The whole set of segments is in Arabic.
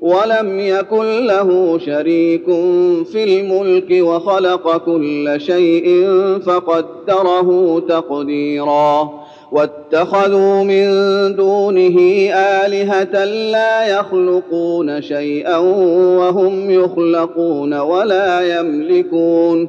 ولم يكن له شريك في الملك وخلق كل شيء فقدره تقديرا. واتخذوا من دونه آلهة لا يخلقون شيئا وهم يخلقون ولا يملكون.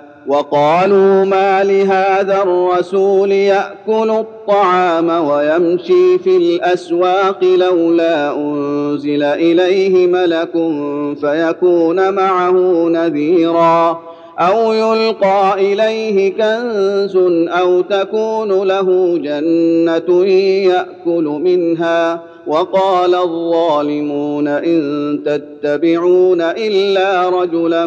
وقالوا ما لهذا الرسول يأكل الطعام ويمشي في الأسواق لولا أنزل إليه ملك فيكون معه نذيرا أو يلقى إليه كنز أو تكون له جنة يأكل منها وقال الظالمون إن تتبعون إلا رجلا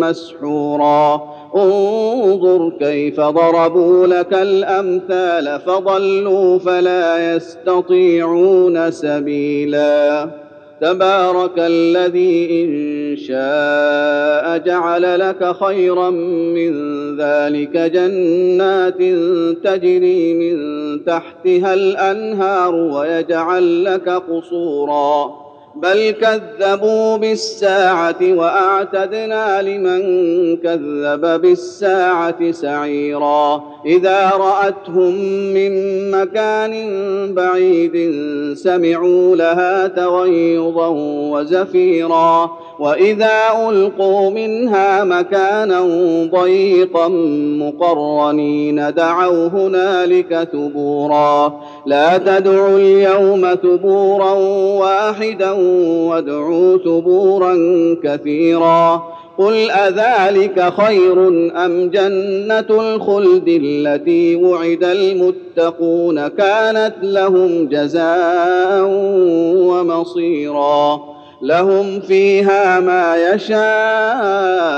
مسحورا انظر كيف ضربوا لك الأمثال فضلوا فلا يستطيعون سبيلا. تبارك الذي إن شاء جعل لك خيرا من ذلك جنات تجري من تحتها الأنهار ويجعل لك قصورا. بل كذبوا بالساعة وأعتدنا لمن كذب بالساعة سعيرا. إذا رأتهم من مكان بعيد سمعوا لها تغيظا وزفيرا. وإذا ألقوا منها مكانا ضيقا مقرنين دعوا هنالك ثبورا لا تدعوا اليوم ثبورا واحدا وادعوا ثبورا كثيرا قل اذلك خير ام جنه الخلد التي وعد المتقون كانت لهم جزاء ومصيرا لهم فيها ما يشاءون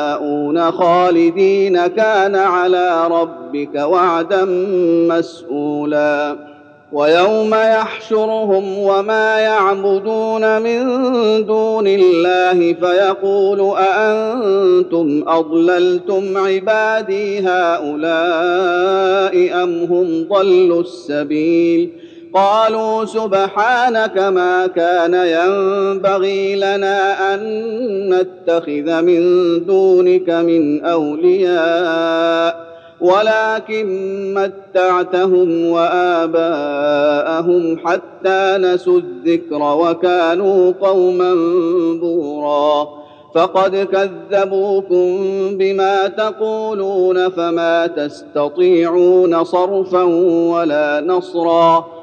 خالدين كان على ربك وعدا مسؤولا. ويوم يحشرهم وما يعبدون من دون الله فيقول أأنتم أضللتم عبادي هؤلاء أم هم ضلوا السبيل؟ قالوا سبحانك ما كان ينبغي لنا أن نتخذ من دونك من أولياء ولكن متعتهم وآباءهم حتى نسوا الذكر وكانوا قوما بورا. فقد كذبوكم بما تقولون فما تستطيعون صرفا ولا نصرا.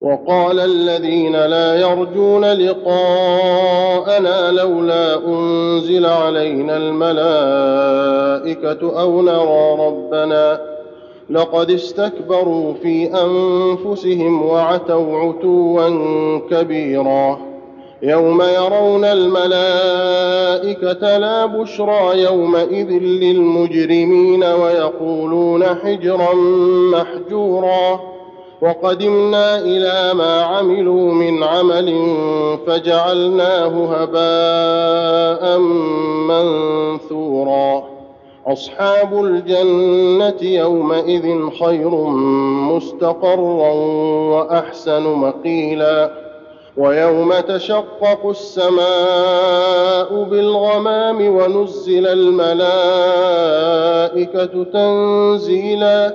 وقال الذين لا يرجون لقاءنا لولا أنزل علينا الملائكة أو نرى ربنا لقد استكبروا في أنفسهم وعتوا عتوا كبيرا يوم يرون الملائكة لا بشرى يومئذ للمجرمين ويقولون حجرا محجورا وقدمنا إلى ما عملوا من عمل فجعلناه هباء منثورا. أصحاب الجنة يومئذ خير مستقرا وأحسن مقيلاً. ويوم تشقق السماء بالغمام ونزل الملائكة تنزيلا.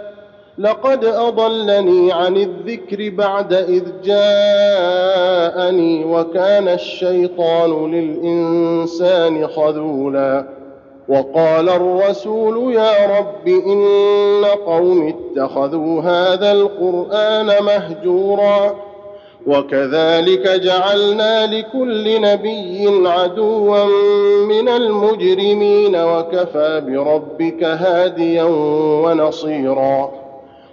لقد أضلني عن الذكر بعد إذ جاءني وكان الشيطان للإنسان خذولا وقال الرسول يا رب إن قوم اتخذوا هذا القرآن مهجورا وكذلك جعلنا لكل نبي عدوا من المجرمين وكفى بربك هاديا ونصيرا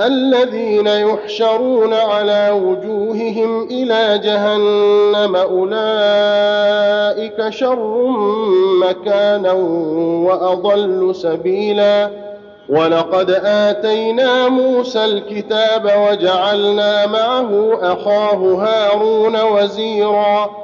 الذين يحشرون على وجوههم إلى جهنم أولئك شر مكانا وأضل سبيلا. ولقد آتينا موسى الكتاب وجعلنا معه أخاه هارون وزيرا.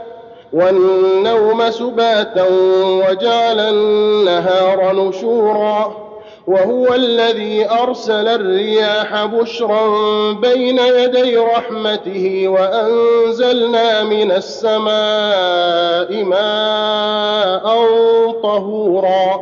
والنوم سباتا وجعل النهار نشورا وهو الذي أرسل الرياح بشرا بين يدي رحمته وأنزلنا من السماء ماء طهورا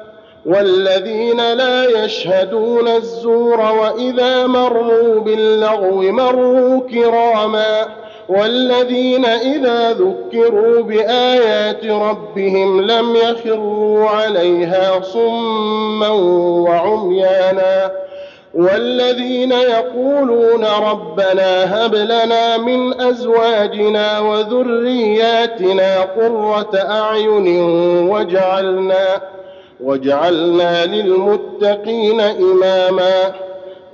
والذين لا يشهدون الزور وإذا مروا باللغو مروا كراما والذين إذا ذكروا بآيات ربهم لم يخروا عليها صما وعميانا والذين يقولون ربنا هب لنا من أزواجنا وذرياتنا قرة أعين واجعلنا وجعلنا للمتقين إماما.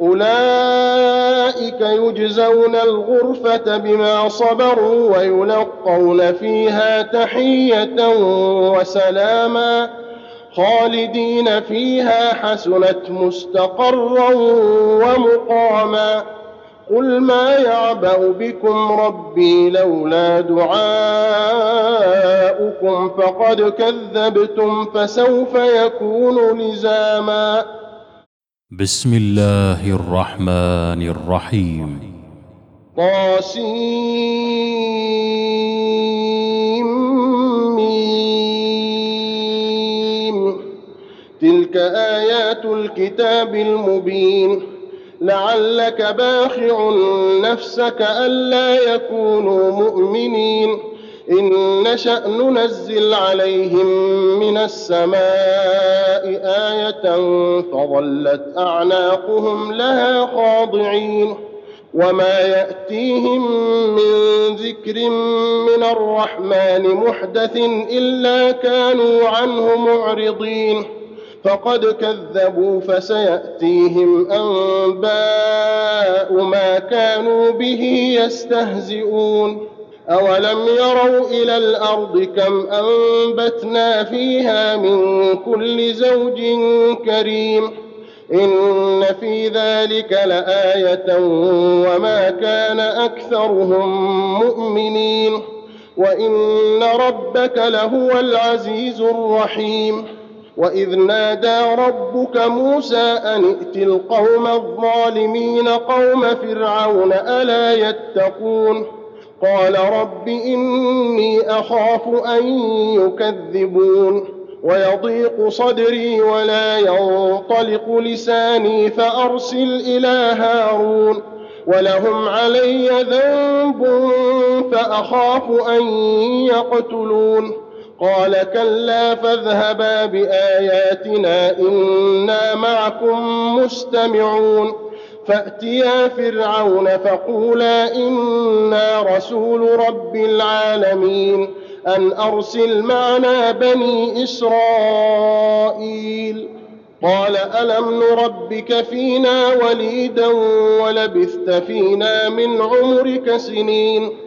أولئك يجزون الغرفة بما صبروا ويلقون فيها تحية وسلاما. خالدين فيها حسنت مستقرا ومقاما. قل ما يعبأ بكم ربي لولا دعاؤكم فقد كذبتم فسوف يكون لزاما. بسم الله الرحمن الرحيم. طاسيم. تلك آيات الكتاب المبين. لعلك باخع نفسك ألا يكونوا مؤمنين. إن نشأ ننزل عليهم من السماء آية فظلت أعناقهم لها خاضعين. وما يأتيهم من ذكر من الرحمن محدث إلا كانوا عنه معرضين. فقد كذبوا فسيأتيهم أنباء ما كانوا به يستهزئون. أولم يروا إلى الأرض كم أنبتنا فيها من كل زوج كريم. إن في ذلك لآية وما كان أكثرهم مؤمنين. وإن ربك لهو العزيز الرحيم. واذ نادى ربك موسى ان ائت القوم الظالمين قوم فرعون الا يتقون قال رب اني اخاف ان يكذبون ويضيق صدري ولا ينطلق لساني فارسل إلى هارون ولهم علي ذنب فاخاف ان يقتلون قال كلا فاذهبا بآياتنا إنا معكم مستمعون. فأتيا فرعون فقولا إنا رسول رب العالمين أن أرسل معنا بني إسرائيل. قال ألم نربك فينا وليدا ولبثت فينا من عمرك سنين.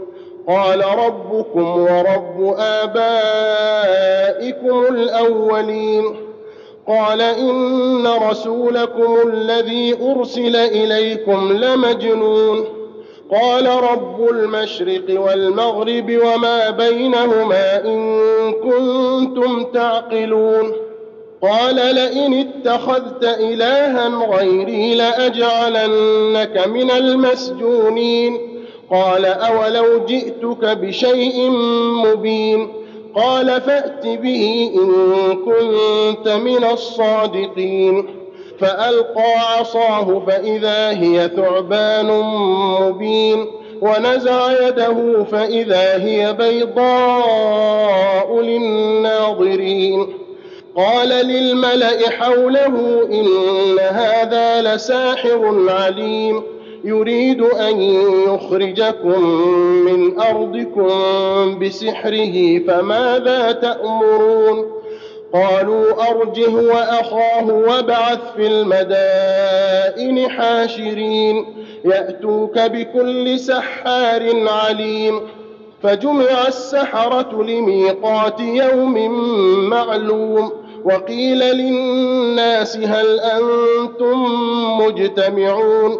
قال ربكم ورب آبائكم الأولين. قال إن رسولكم الذي أرسل إليكم لمجنون. قال رب المشرق والمغرب وما بينهما إن كنتم تعقلون. قال لئن اتخذت إلها غيري لأجعلنك من المسجونين. قال أولو جئتك بشيء مبين قال فأت به إن كنت من الصادقين فألقى عصاه فإذا هي ثعبان مبين ونزع يده فإذا هي بيضاء للناظرين قال للملأ حوله إن هذا لساحر عليم يريد أن يخرجكم من أرضكم بسحره فماذا تأمرون؟ قالوا أرجه وأخاه وابعث في المدائن حاشرين يأتوك بكل سحار عليم. فجمع السحرة لميقات يوم معلوم وقيل للناس هل أنتم مجتمعون؟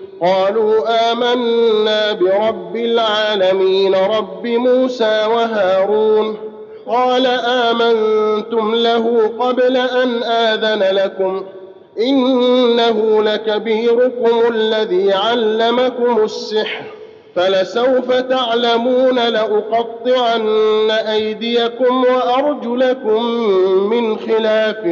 قالوا آمنا برب العالمين رب موسى وهارون. قال آمنتم له قبل أن آذن لكم. إنه لكبيركم الذي علمكم السحر. فلسوف تعلمون لأقطعن أيديكم وأرجلكم من خلاف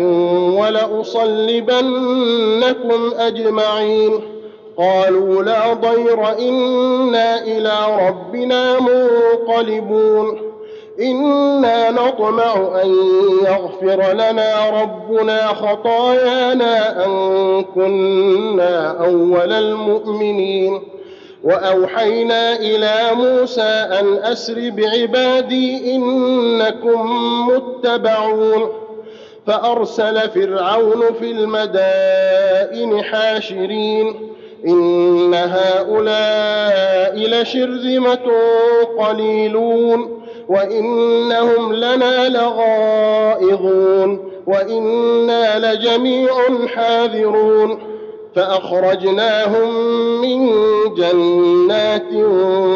ولأصلبنكم أجمعين. قالوا لا ضير إنا إلى ربنا منقلبون. إنا نطمع أن يغفر لنا ربنا خطايانا أن كنا أول المؤمنين. وأوحينا إلى موسى أن أسر بعبادي إنكم متبعون. فأرسل فرعون في المدائن حاشرين. ان هؤلاء لشرذمه قليلون وانهم لنا لغائظون وأنا لجميع حاذرون فاخرجناهم من جنات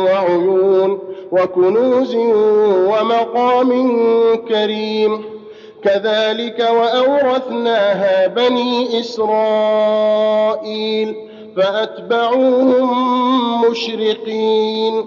وعيون وكنوز ومقام كريم كذلك واورثناها بني اسرائيل فأتبعوهم مشرقين.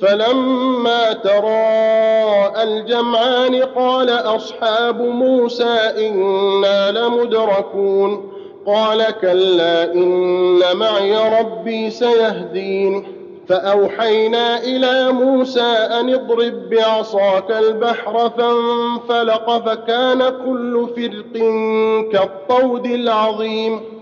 فلما تراءى الجمعان قال أصحاب موسى إنا لمدركون. قال كلا إن معي ربي سيهدين. فأوحينا إلى موسى أن اضرب بعصاك البحر فانفلق فكان كل فرق كالطود العظيم.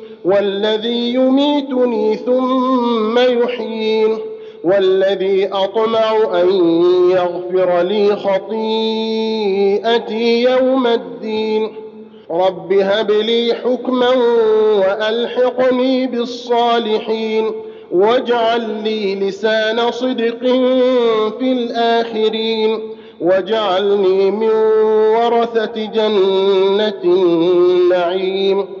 والذي يميتني ثم يحيين والذي أطمع أن يغفر لي خطيئتي يوم الدين. رب هب لي حكما وألحقني بالصالحين واجعل لي لسان صدق في الآخرين واجعلني من ورثة جنة النعيم.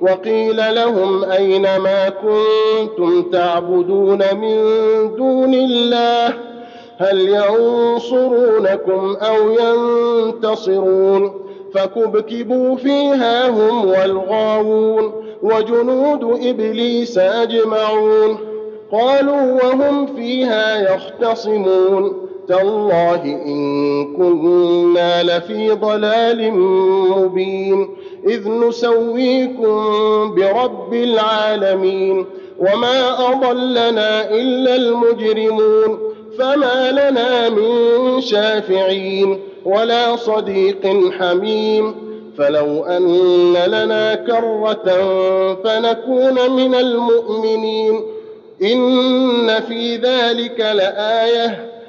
وقيل لهم أين ما كنتم تعبدون من دون الله؟ هل ينصرونكم أو ينتصرون؟ فكبكبوا فيها هم والغاوون وجنود إبليس أجمعون. قالوا وهم فيها يختصمون. تالله إن كنا لفي ضلال مبين. إذ نسويكم برب العالمين. وما أضلنا إلا المجرمون. فما لنا من شافعين. ولا صديق حميم. فلو أن لنا كرة فنكون من المؤمنين. إن في ذلك لآية.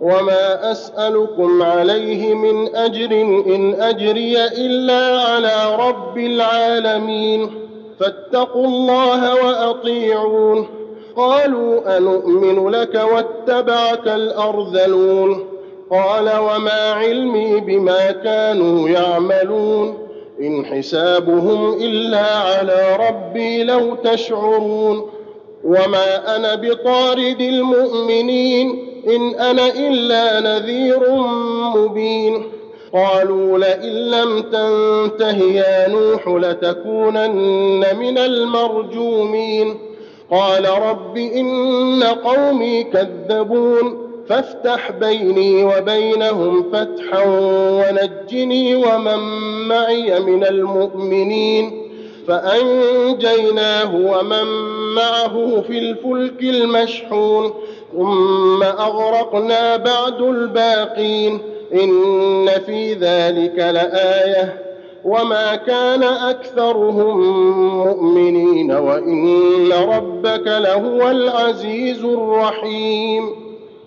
وما اسالكم عليه من اجر ان اجري الا على رب العالمين فاتقوا الله واطيعون قالوا انومن لك واتبعك الارذلون قال وما علمي بما كانوا يعملون ان حسابهم الا على ربي لو تشعرون وما أنا بطارد المؤمنين إن أنا إلا نذير مبين. قالوا لئن لم تنته يا نوح لتكونن من المرجومين. قال رب إن قومي كذبون. فافتح بيني وبينهم فتحا ونجني ومن معي من المؤمنين. فأنجيناه ومن معه في الفلك المشحون. ثم أغرقنا بعد الباقين إن في ذلك لآية وما كان أكثرهم مؤمنين وإن ربك لهو العزيز الرحيم.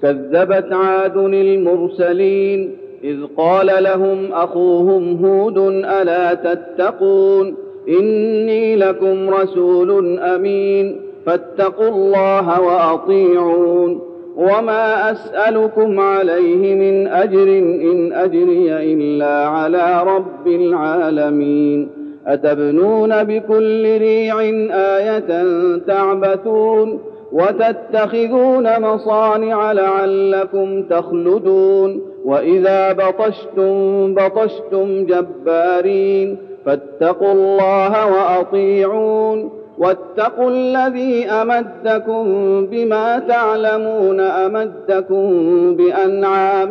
كذبت عاد المرسلين إذ قال لهم أخوهم هود ألا تتقون إني لكم رسول أمين. فاتقوا الله وأطيعون. وما أسألكم عليه من أجر إن أجري إلا على رب العالمين. أتبنون بكل ريع آية تعبثون وتتخذون مصانع لعلكم تخلدون. وإذا بطشتم بطشتم جبارين. فاتقوا الله وأطيعون. واتقوا الذي أمدكم بما تعلمون أمدكم بأنعام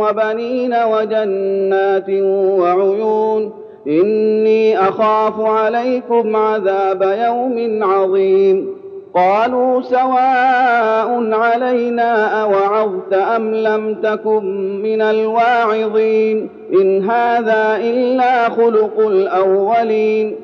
وبنين وجنات وعيون إني أخاف عليكم عذاب يوم عظيم. قالوا سواء علينا أوعظت أم لم تكن من الواعظين. إن هذا إلا خلق الأولين.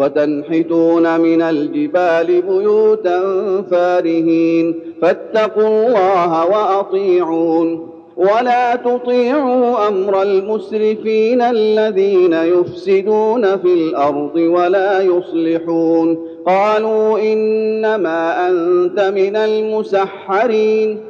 وتنحتون من الجبال بيوتا فارهين فاتقوا الله وأطيعون ولا تطيعوا أمر المسرفين الذين يفسدون في الأرض ولا يصلحون قالوا إنما أنت من المسحرين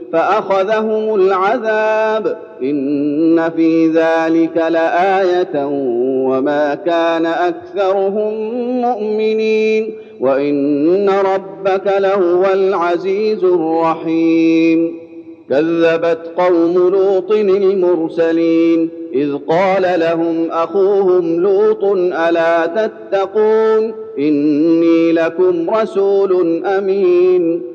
فأخذهم العذاب. إن في ذلك لآية وما كان أكثرهم مؤمنين. وإن ربك لهو العزيز الرحيم. كذبت قوم لوط المرسلين. إذ قال لهم أخوهم لوط ألا تتقون؟ إني لكم رسول أمين.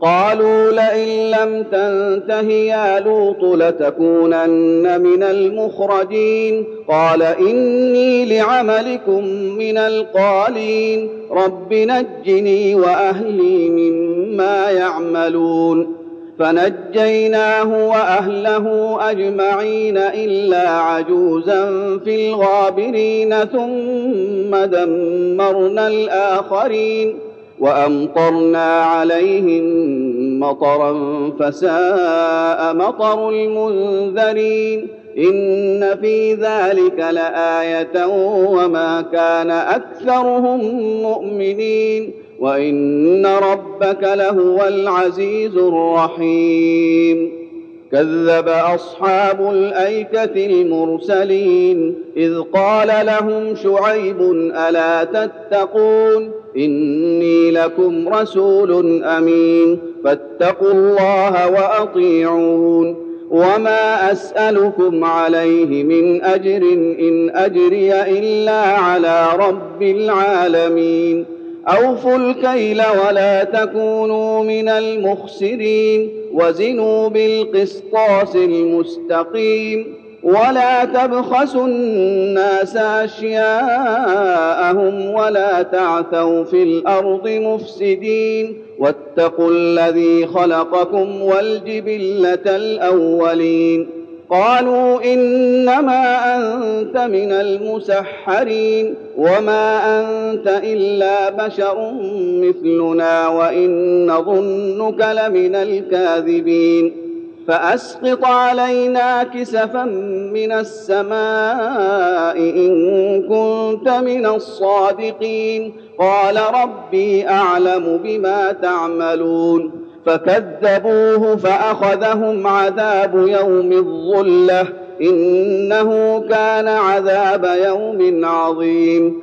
قالوا لئن لم تنته يا لوط لتكونن من المخرجين. قال إني لعملكم من القالين. رب نجني وأهلي مما يعملون. فنجيناه وأهله أجمعين إلا عجوزا في الغابرين ثم دمرنا الآخرين. وأمطرنا عليهم مطرا فساء مطر المنذرين. إن في ذلك لآية وما كان أكثرهم مؤمنين. وإن ربك لهو العزيز الرحيم. كذب أصحاب الأيكة المرسلين. إذ قال لهم شعيب ألا تتقون؟ إني لكم رسول أمين. فاتقوا الله وأطيعون. وما أسألكم عليه من أجر إن أجري إلا على رب العالمين. أوفوا الكيل ولا تكونوا من المخسرين. وزنوا بالقسطاس المستقيم. ولا تبخسوا الناس أشياءهم ولا تعثوا في الأرض مفسدين واتقوا الذي خلقكم والجبلة الأولين. قالوا إنما أنت من المسحرين وما أنت إلا بشر مثلنا وإن نظنك لمن الكاذبين. فأسقط علينا كسفا من السماء إن كنت من الصادقين. قال ربي أعلم بما تعملون. فكذبوه فأخذهم عذاب يوم الظلة. إنه كان عذاب يوم عظيم.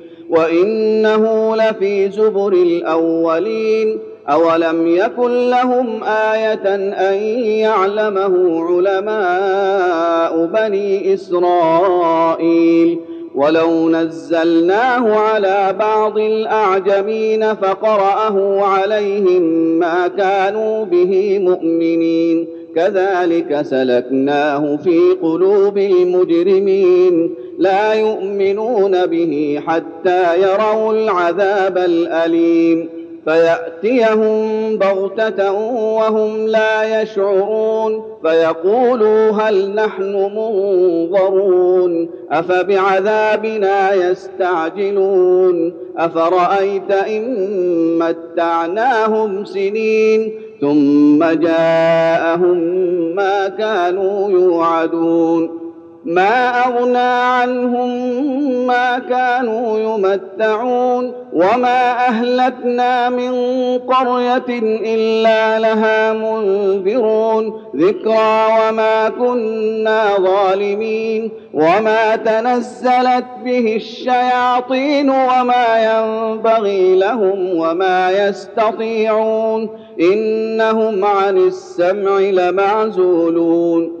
وانه لفي زبر الاولين اولم يكن لهم إيه ان يعلمه علماء بني اسرائيل ولو نزلناه على بعض الاعجمين فقراه عليهم ما كانوا به مؤمنين كذلك سلكناه في قلوب المجرمين لا يؤمنون به حتى يروا العذاب الأليم. فيأتيهم بغتة وهم لا يشعرون. فيقولوا هل نحن منظرون. أفبعذابنا يستعجلون. أفرأيت إن متعناهم سنين ثم جاءهم ما كانوا يوعدون. ما أغنى عنهم ما كانوا يمتعون وما أهلكنا من قرية إلا لها منذرون ذكرى وما كنا ظالمين وما تنزلت به الشياطين وما ينبغي لهم وما يستطيعون إنهم عن السمع لمعزولون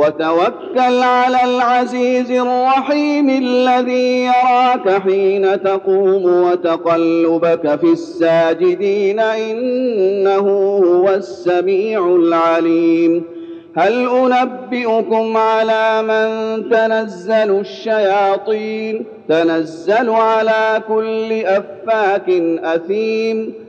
وتوكل على العزيز الرحيم الذي يراك حين تقوم وتقلبك في الساجدين إنه هو السميع العليم. هل أنبئكم على من تنزل الشياطين؟ تنزل على كل أفاك أثيم.